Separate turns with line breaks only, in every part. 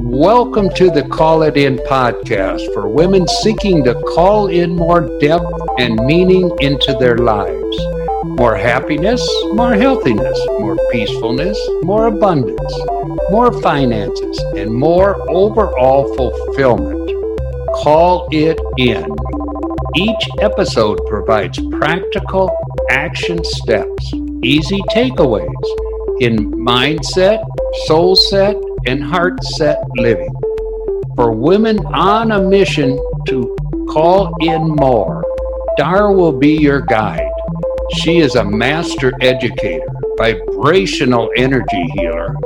Welcome to the Call It In podcast for women seeking to call in more depth and meaning into their lives. More happiness, more healthiness, more peacefulness, more abundance, more finances, and more overall fulfillment. Call it in. Each episode provides practical action steps, easy takeaways in mindset, soul set, and heart set living. For women on a mission to call in more, Dar will be your guide. She is a master educator, vibrational energy healer,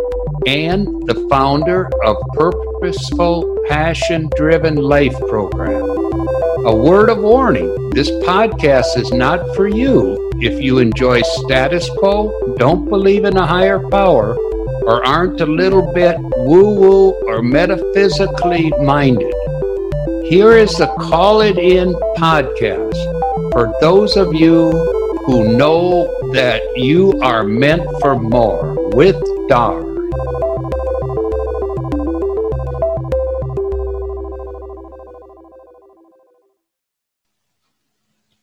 and the founder of Purposeful Passion Driven Life Program. A word of warning this podcast is not for you if you enjoy status quo, don't believe in a higher power, or aren't a little bit woo woo or metaphysically minded. Here is the Call It In podcast for those of you who know that you are meant for more with Dar.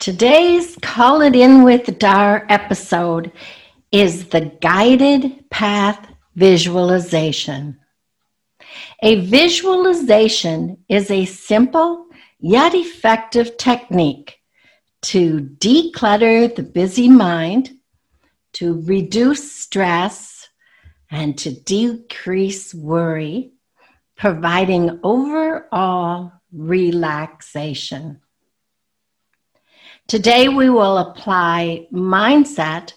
Today's Call It In with Dar episode is the guided path Visualization. A visualization is a simple yet effective technique to declutter the busy mind, to reduce stress, and to decrease worry, providing overall relaxation. Today, we will apply mindset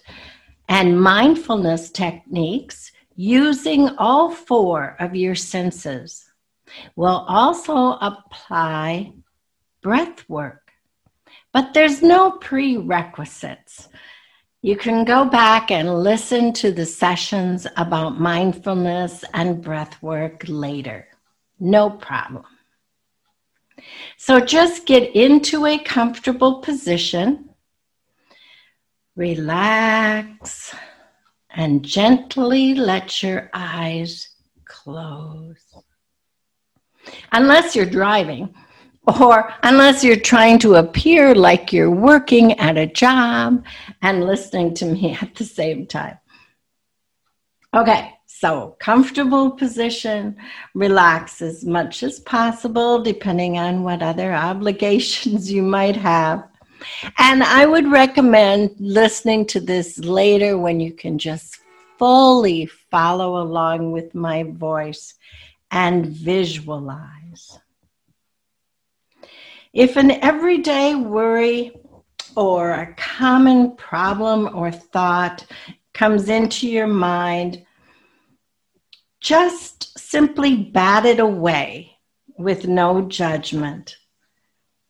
and mindfulness techniques using all four of your senses. We'll also apply breath work, but there's no prerequisites. You can go back and listen to the sessions about mindfulness and breath work later. No problem. So just get into a comfortable position. Relax and gently let your eyes close. Unless you're driving, or unless you're trying to appear like you're working at a job and listening to me at the same time. Okay, so comfortable position, relax as much as possible, depending on what other obligations you might have. And I would recommend listening to this later when you can just fully follow along with my voice and visualize. If an everyday worry or a common problem or thought comes into your mind, just simply bat it away with no judgment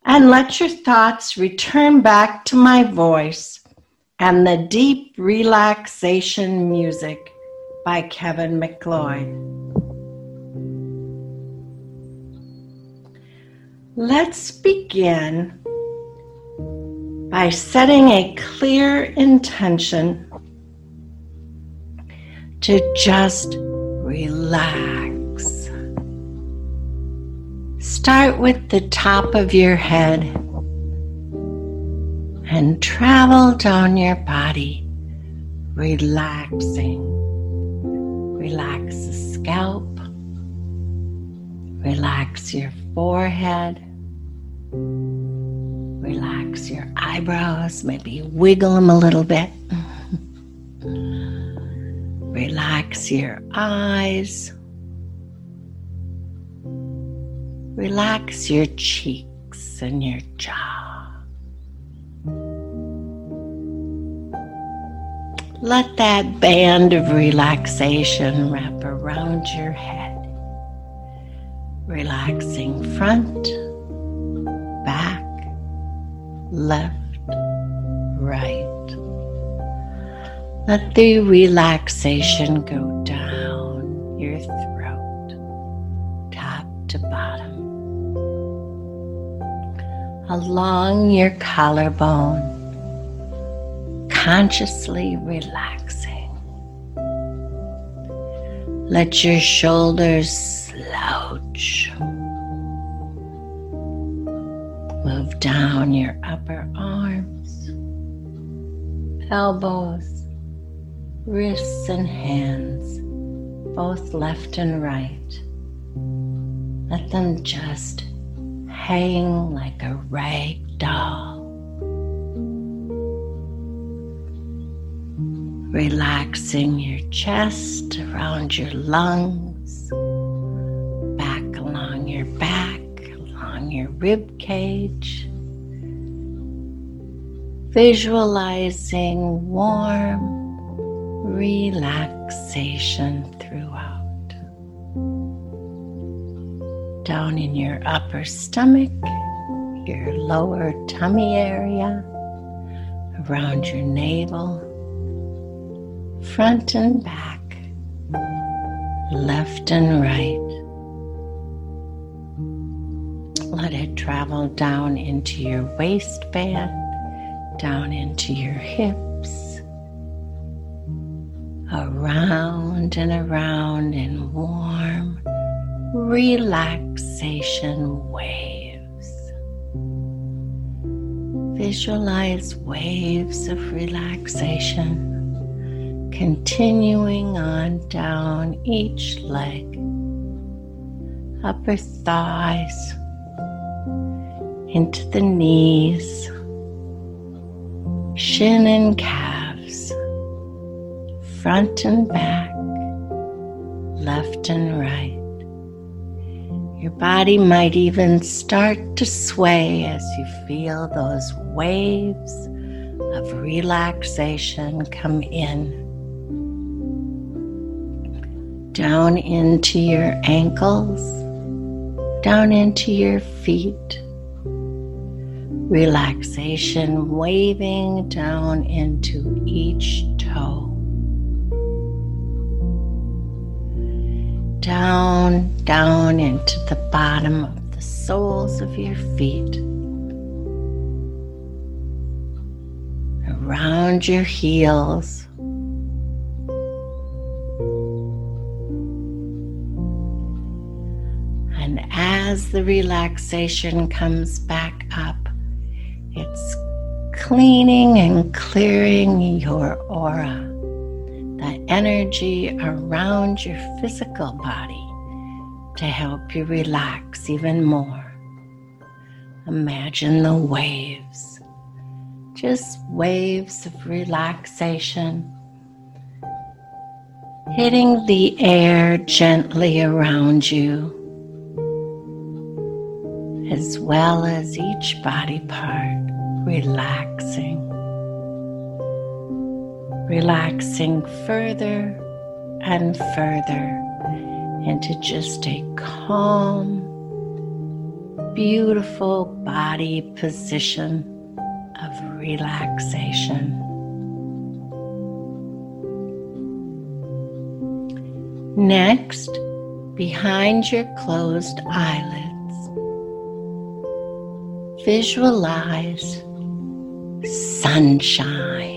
and let your thoughts return back to my voice and the deep relaxation music by Kevin MacLeod. Let's begin by setting a clear intention to just relax. Start with the top of your head and travel down your body, relaxing. Relax the scalp, relax your forehead, relax your eyebrows, maybe wiggle them a little bit. Relax your eyes. Relax your cheeks and your jaw. Let that band of relaxation wrap around your head, relaxing front, back, left, right. Let the relaxation go down your throat, top to bottom along your collarbone, consciously relaxing. Let your shoulders slouch. Move down your upper arms, elbows, wrists, and hands, both left and right. Let them just hang like a rag doll. Relaxing your chest around your lungs, back along your back, along your rib cage. Visualizing warm relaxation throughout. Down in your upper stomach, your lower tummy area, around your navel front and back, left and right. Let it travel down into your waistband, down into your hips, around and around in warm relaxation waves. Visualize waves of relaxation continuing on down each leg, upper thighs, into the knees, shin and calves, front and back, left and right. Your body might even start to sway as you feel those waves of relaxation come in down into your ankles, down into your feet. Relaxation waving down into each Down, down into the bottom of the soles of your feet. Around your heels And as the relaxation comes back up, it's cleaning and clearing your aura, energy around your physical body to help you relax even more. Imagine the waves, just waves of relaxation hitting the air gently around you as well as each body part relaxing. Relaxing further and further into just a calm, beautiful body position of relaxation. Next, behind your closed eyelids, visualize sunshine,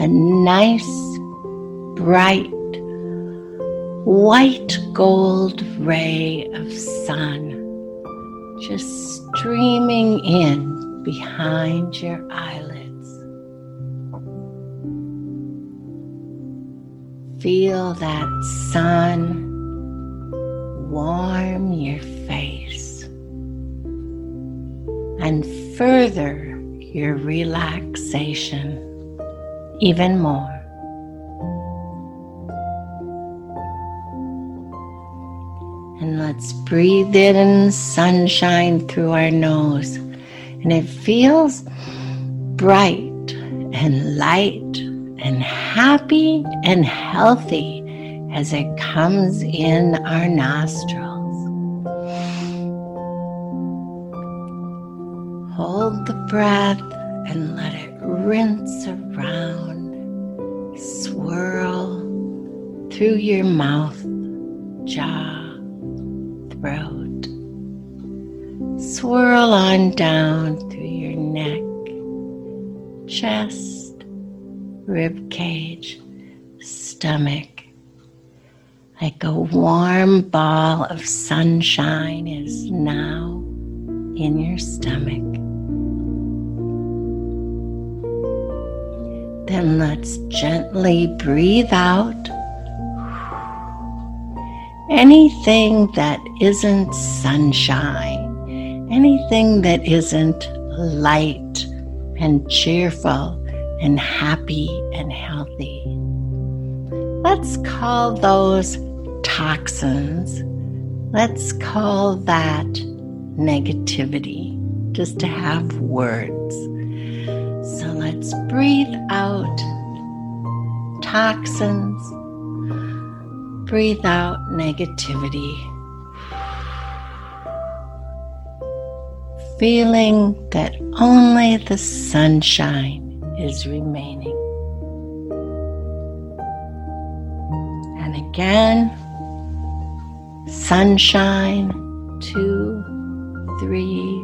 a nice, bright, white gold ray of sun just streaming in behind your eyelids. Feel that sun warm your face and further your relaxation even more. And let's breathe in sunshine through our nose. And it feels bright and light and happy and healthy as it comes in our nostrils. Hold the breath and let it rinse around, through your mouth, jaw, throat. Swirl on down through your neck, chest, rib cage, stomach, like a warm ball of sunshine is now in your stomach. Then let's gently breathe out anything that isn't sunshine, anything that isn't light and cheerful and happy and healthy. Let's call those toxins. Let's call that negativity, just to have words. So let's breathe out toxins, breathe out negativity. Feeling that only the sunshine is remaining. And again, sunshine, two, three,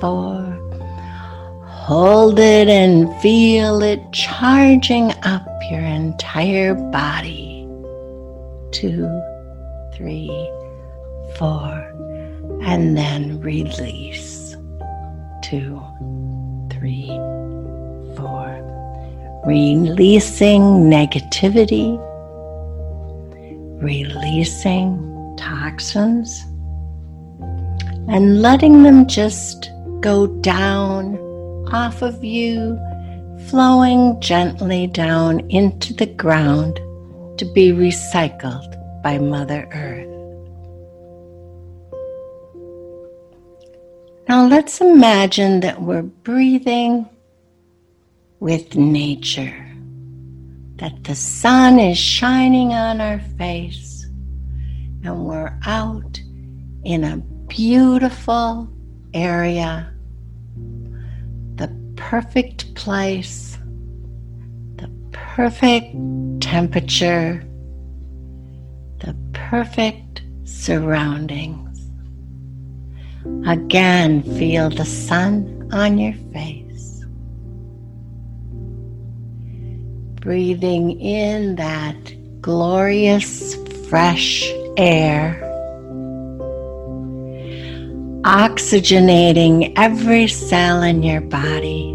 four. Hold it and feel it charging up your entire body. Two, three, four. And then release. Two, three, four. Releasing negativity, releasing toxins and letting them just go down off of you, flowing gently down into the ground to be recycled by Mother Earth. Now let's imagine that we're breathing with nature, that the sun is shining on our face, and we're out in a beautiful area, the perfect place, perfect temperature, the perfect surroundings. Again, feel the sun on your face. Breathing in that glorious fresh air oxygenating every cell in your body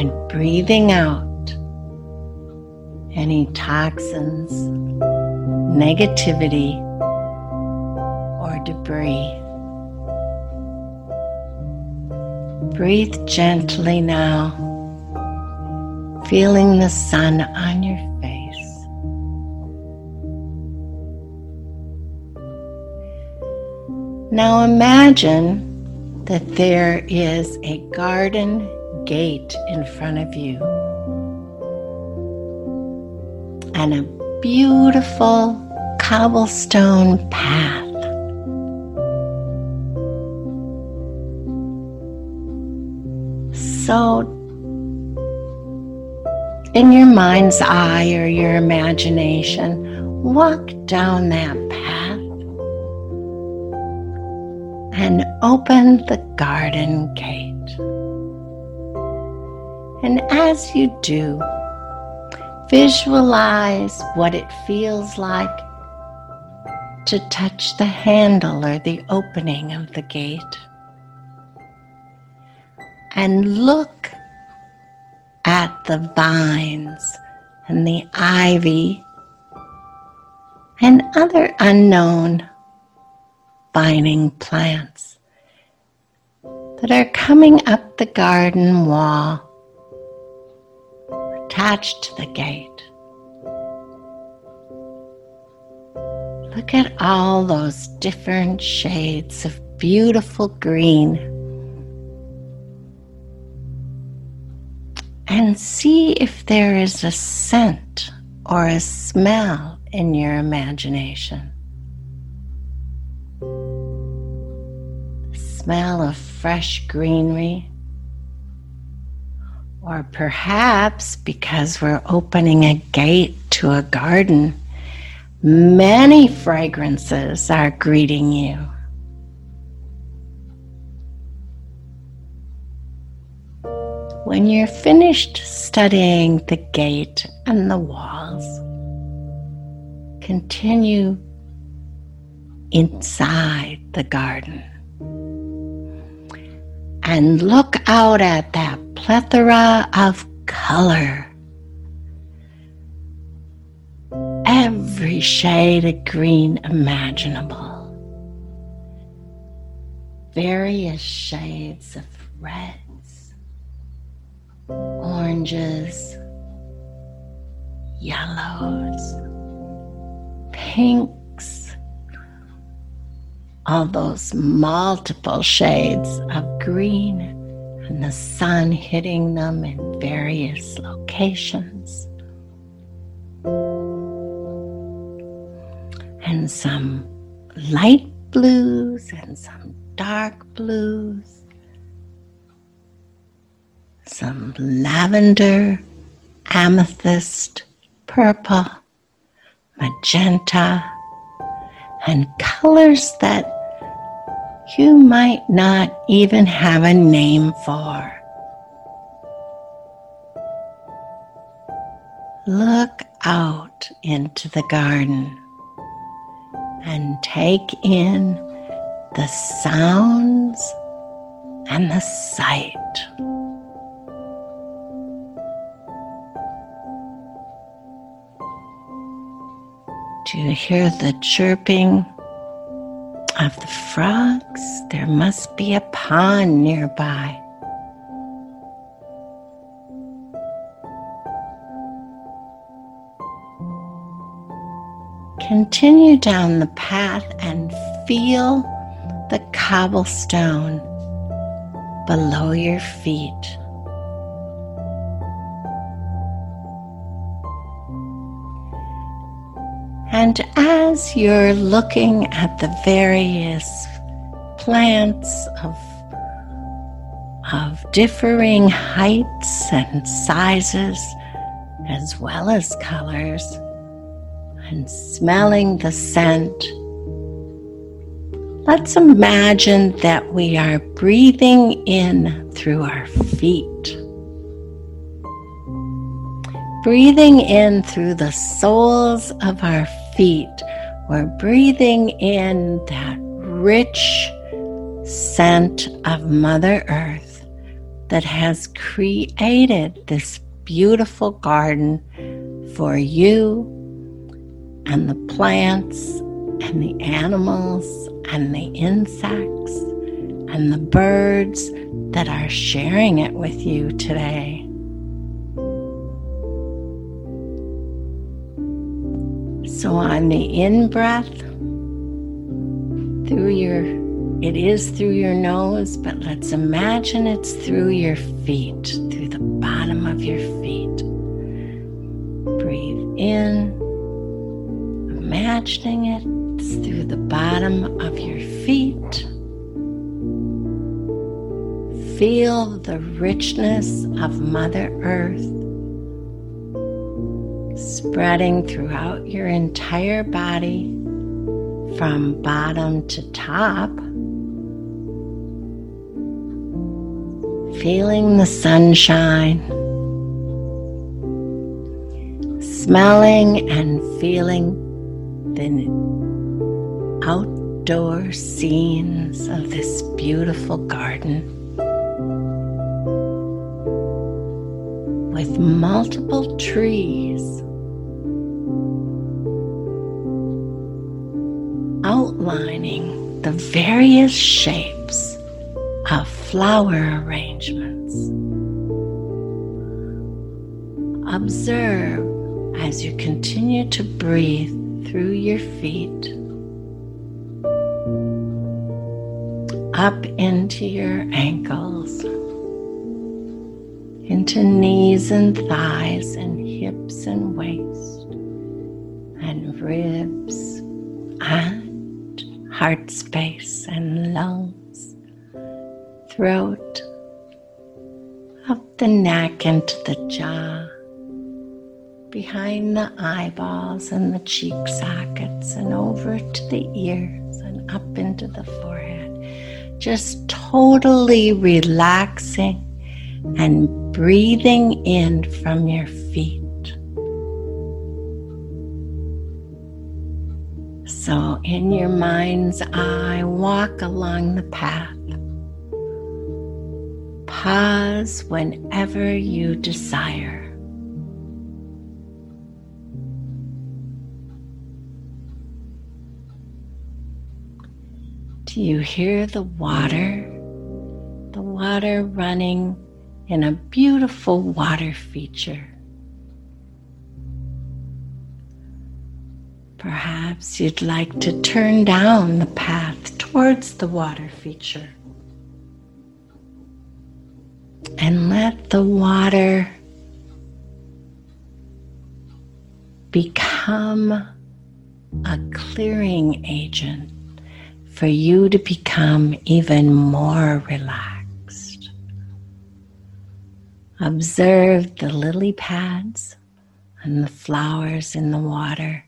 and breathing out any toxins, negativity, or debris. Breathe gently now, feeling the sun on your face. Now imagine that there is a garden gate in front of you and a beautiful cobblestone path. So, in your mind's eye or your imagination, walk down that path and open the garden gate. And as you do, visualize what it feels like to touch the handle or the opening of the gate. And look at the vines and the ivy and other unknown vining plants that are coming up the garden wall attached to the gate. Look at all those different shades of beautiful green. And see if there is a scent or a smell in your imagination. smell of fresh greenery. Or perhaps because we're opening a gate to a garden, many fragrances are greeting you. When you're finished studying the gate and the walls, continue inside the garden and look out at that plethora of color. Every shade of green imaginable. Various shades of reds, oranges, yellows, pinks, all those multiple shades of green and the sun hitting them in various locations. And some light blues and some dark blues, some lavender, amethyst, purple, magenta, and colors that you might not even have a name for. Look out into the garden and take in the sounds and the sight. Do you hear the chirping of the frogs? There must be a pond nearby. Continue down the path and feel the cobblestone below your feet. And as you're looking at the various plants of, of differing heights and sizes, as well as colors, and smelling the scent, let's imagine that we are breathing in through our feet breathing in through the soles of our feet. We're breathing in that rich scent of Mother Earth that has created this beautiful garden for you and the plants and the animals and the insects and the birds that are sharing it with you today. So on the in breath, through your, it is through your nose, but let's imagine it's through your feet, through the bottom of your feet. Breathe in, imagining it's through the bottom of your feet. Feel the richness of Mother Earth spreading throughout your entire body from bottom to top. Feeling the sunshine, smelling and feeling the outdoor scenes of this beautiful garden. With multiple trees outlining the various shapes of flower arrangements. Observe as you continue to breathe through your feet up into your ankles, into knees and thighs and hips and waist and ribs heart space and lungs, throat, up the neck into the jaw, behind the eyeballs and the cheek sockets, and over to the ears and up into the forehead. Just totally relaxing and breathing in from your feet. So, in your mind's eye, walk along the path. Pause whenever you desire. Do you hear the water? The water running in a beautiful water feature. Perhaps you'd like to turn down the path towards the water feature and let the water become a clearing agent for you to become even more relaxed. Observe the lily pads and the flowers in the water.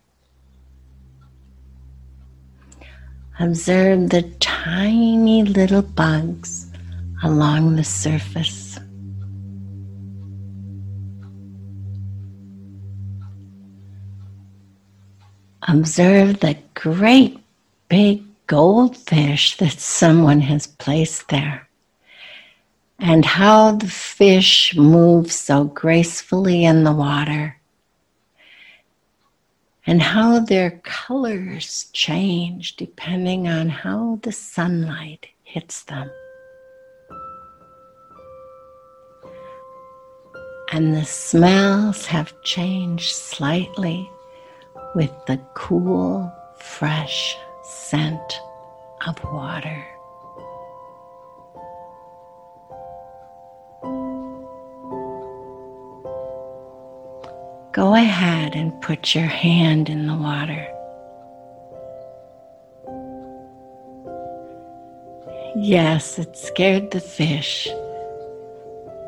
Observe the tiny little bugs along the surface. Observe the great big goldfish that someone has placed there and how the fish moves so gracefully in the water and how their colors change depending on how the sunlight hits them. And the smells have changed slightly with the cool, fresh scent of water. Go ahead and put your hand in the water. Yes, it scared the fish,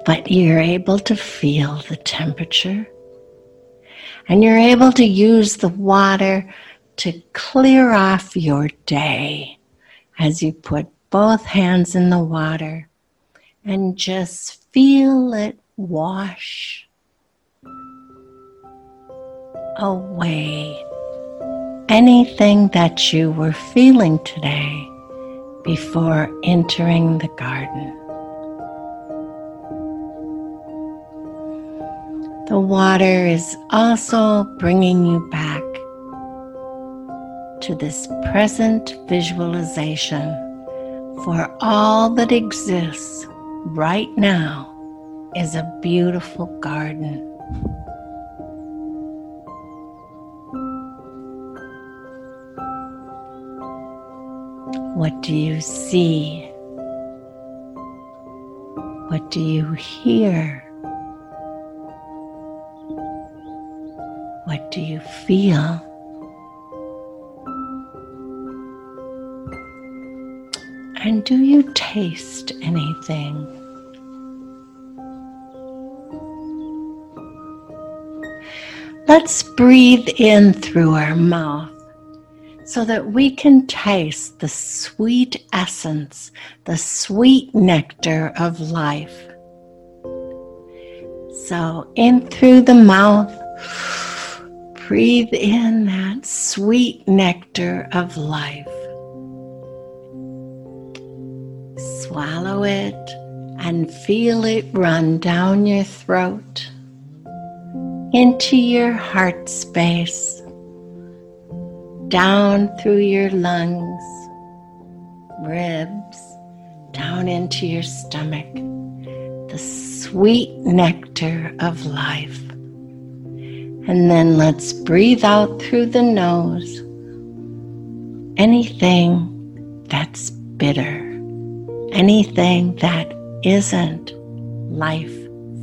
but you're able to feel the temperature and you're able to use the water to clear off your day as you put both hands in the water and just feel it wash away anything that you were feeling today before entering the garden. The water is also bringing you back to this present visualization for all that exists right now is a beautiful garden. What do you see? What do you hear? What do you feel? And do you taste anything? Let's breathe in through our mouth so that we can taste the sweet essence, the sweet nectar of life. So, in through the mouth, breathe in that sweet nectar of life. swallow it and feel it run down your throat into your heart space, down through your lungs, ribs, down into your stomach, the sweet nectar of life. And then let's breathe out through the nose anything that's bitter anything that isn't life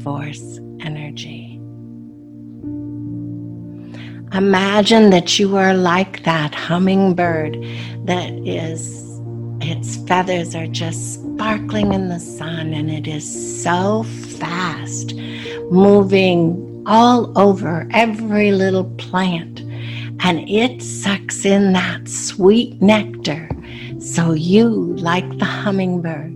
force energy. Imagine that you are like that hummingbird that is, its feathers are just sparkling in the sun and it is so fast, moving all over every little plant. And it sucks in that sweet nectar so you, like the hummingbird,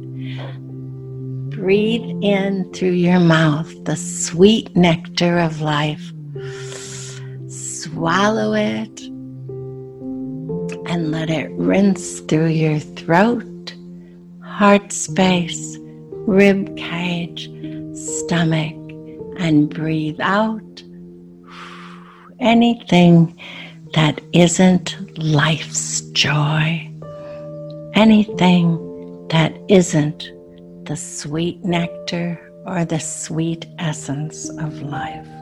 breathe in through your mouth the sweet nectar of life. Swallow it and let it rinse through your throat, heart space, rib cage, stomach, and breathe out anything that isn't life's joy, anything that isn't the sweet nectar or the sweet essence of life.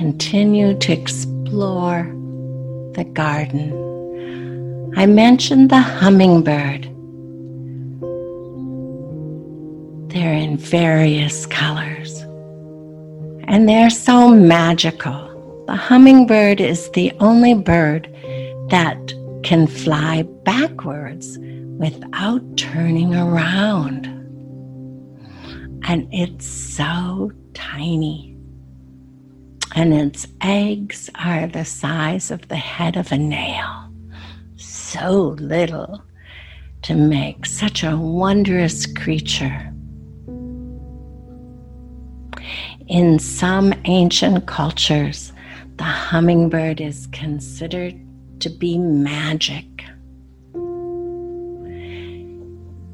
Continue to explore the garden. I mentioned the hummingbird. They're in various colors and they're so magical. The hummingbird is the only bird that can fly backwards without turning around. And it's so tiny. And its eggs are the size of the head of a nail. So little to make such a wondrous creature. In some ancient cultures, the hummingbird is considered to be magic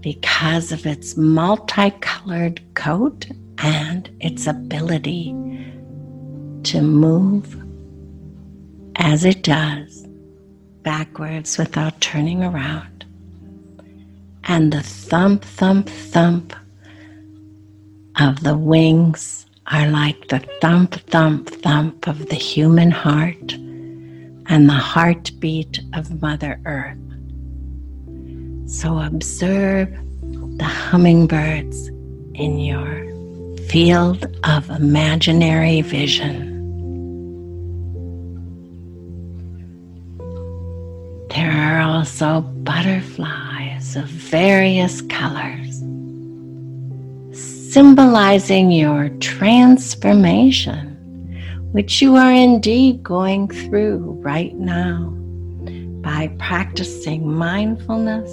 because of its multicolored coat and its ability to move as it does backwards without turning around. And the thump, thump, thump of the wings are like the thump, thump, thump of the human heart and the heartbeat of Mother Earth. So observe the hummingbirds in your field of imaginary vision. Are also butterflies of various colors, symbolizing your transformation which you are indeed going through right now by practicing mindfulness,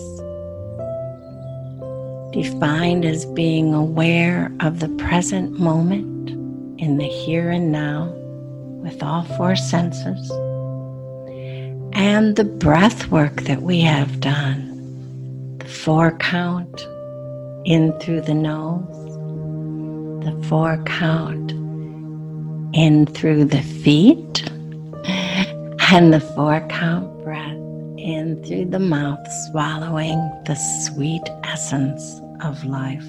defined as being aware of the present moment in the here and now with all four senses, and the breath work that we have done, the four count in through the nose, the four count in through the feet. And the four count breath in through the mouth, swallowing the sweet essence of life.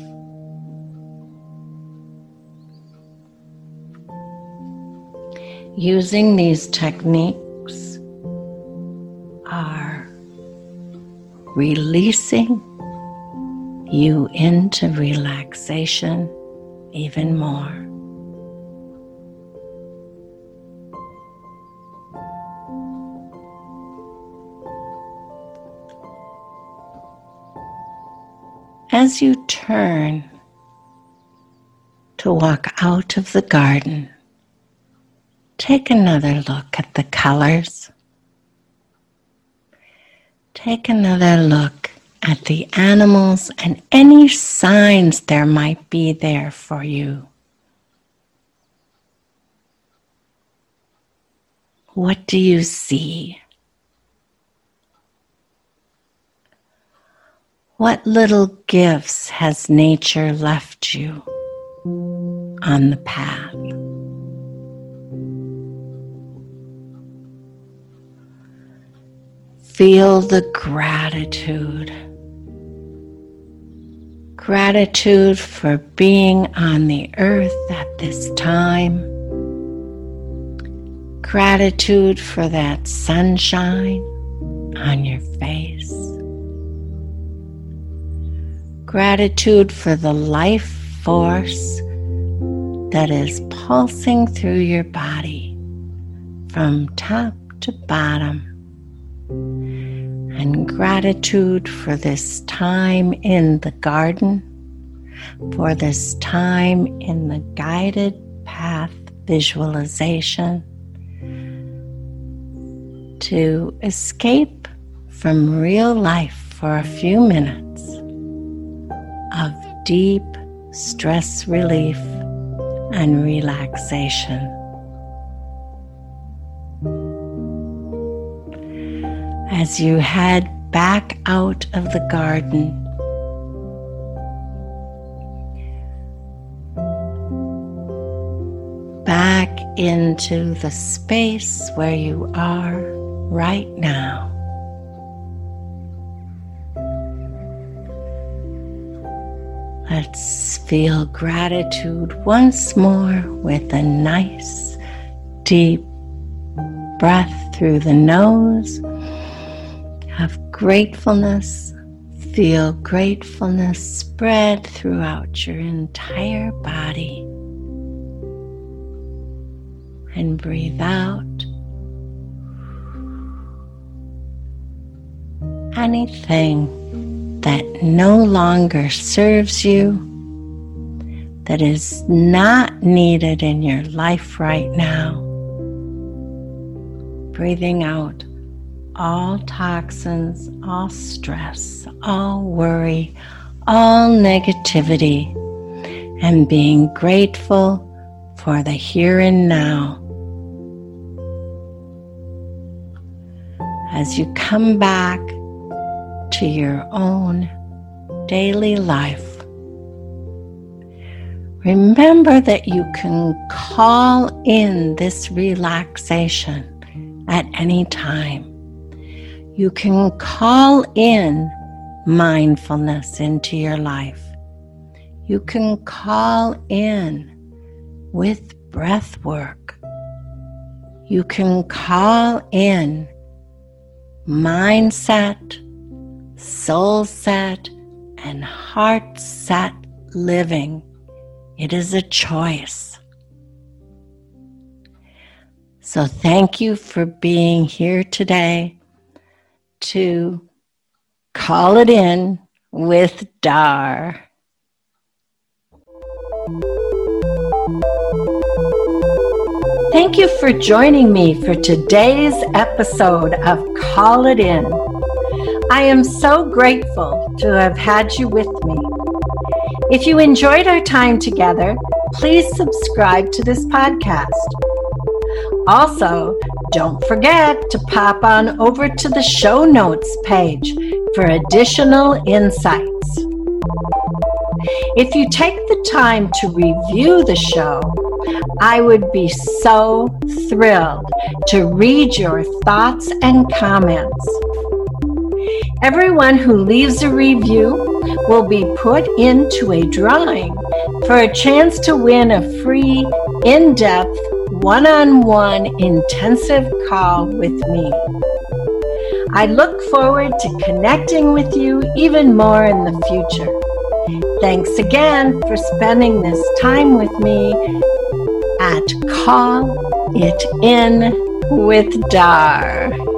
Using these techniques releasing you into relaxation even more. as you turn to walk out of the garden, take another look at the colors. Take another look at the animals and any signs there might be there for you. What do you see? What little gifts has nature left you on the path? Feel the gratitude. Gratitude for being on the earth at this time. Gratitude for that sunshine on your face gratitude for the life force that is pulsing through your body from top to bottom, and gratitude for this time in the garden, for this time in the guided path visualization to escape from real life for a few minutes of deep stress relief and relaxation. As you head back out of the garden. Back into the space where you are right now. Let's feel gratitude once more with a nice deep breath through the nose of gratefulness. Feel gratefulness spread throughout your entire body. And breathe out anything that no longer serves you, that is not needed in your life right now. Breathing out all toxins, all stress, all worry, all negativity, and being grateful for the here and now. As you come back to your own daily life, remember that you can call in this relaxation at any time you can call in mindfulness into your life. You can call in with breath work. You can call in mindset, soul set, and heart set living. It is a choice. So, thank you for being here today to call it in with Dar. Thank you for joining me for today's episode of Call It In. I am so grateful to have had you with me. If you enjoyed our time together, please subscribe to this podcast. Also, don't forget to pop on over to the show notes page for additional insights. If you take the time to review the show, I would be so thrilled to read your thoughts and comments. Everyone who leaves a review will be put into a drawing for a chance to win a free, in depth one on one intensive call with me. I look forward to connecting with you even more in the future. Thanks again for spending this time with me at Call It In with Dar.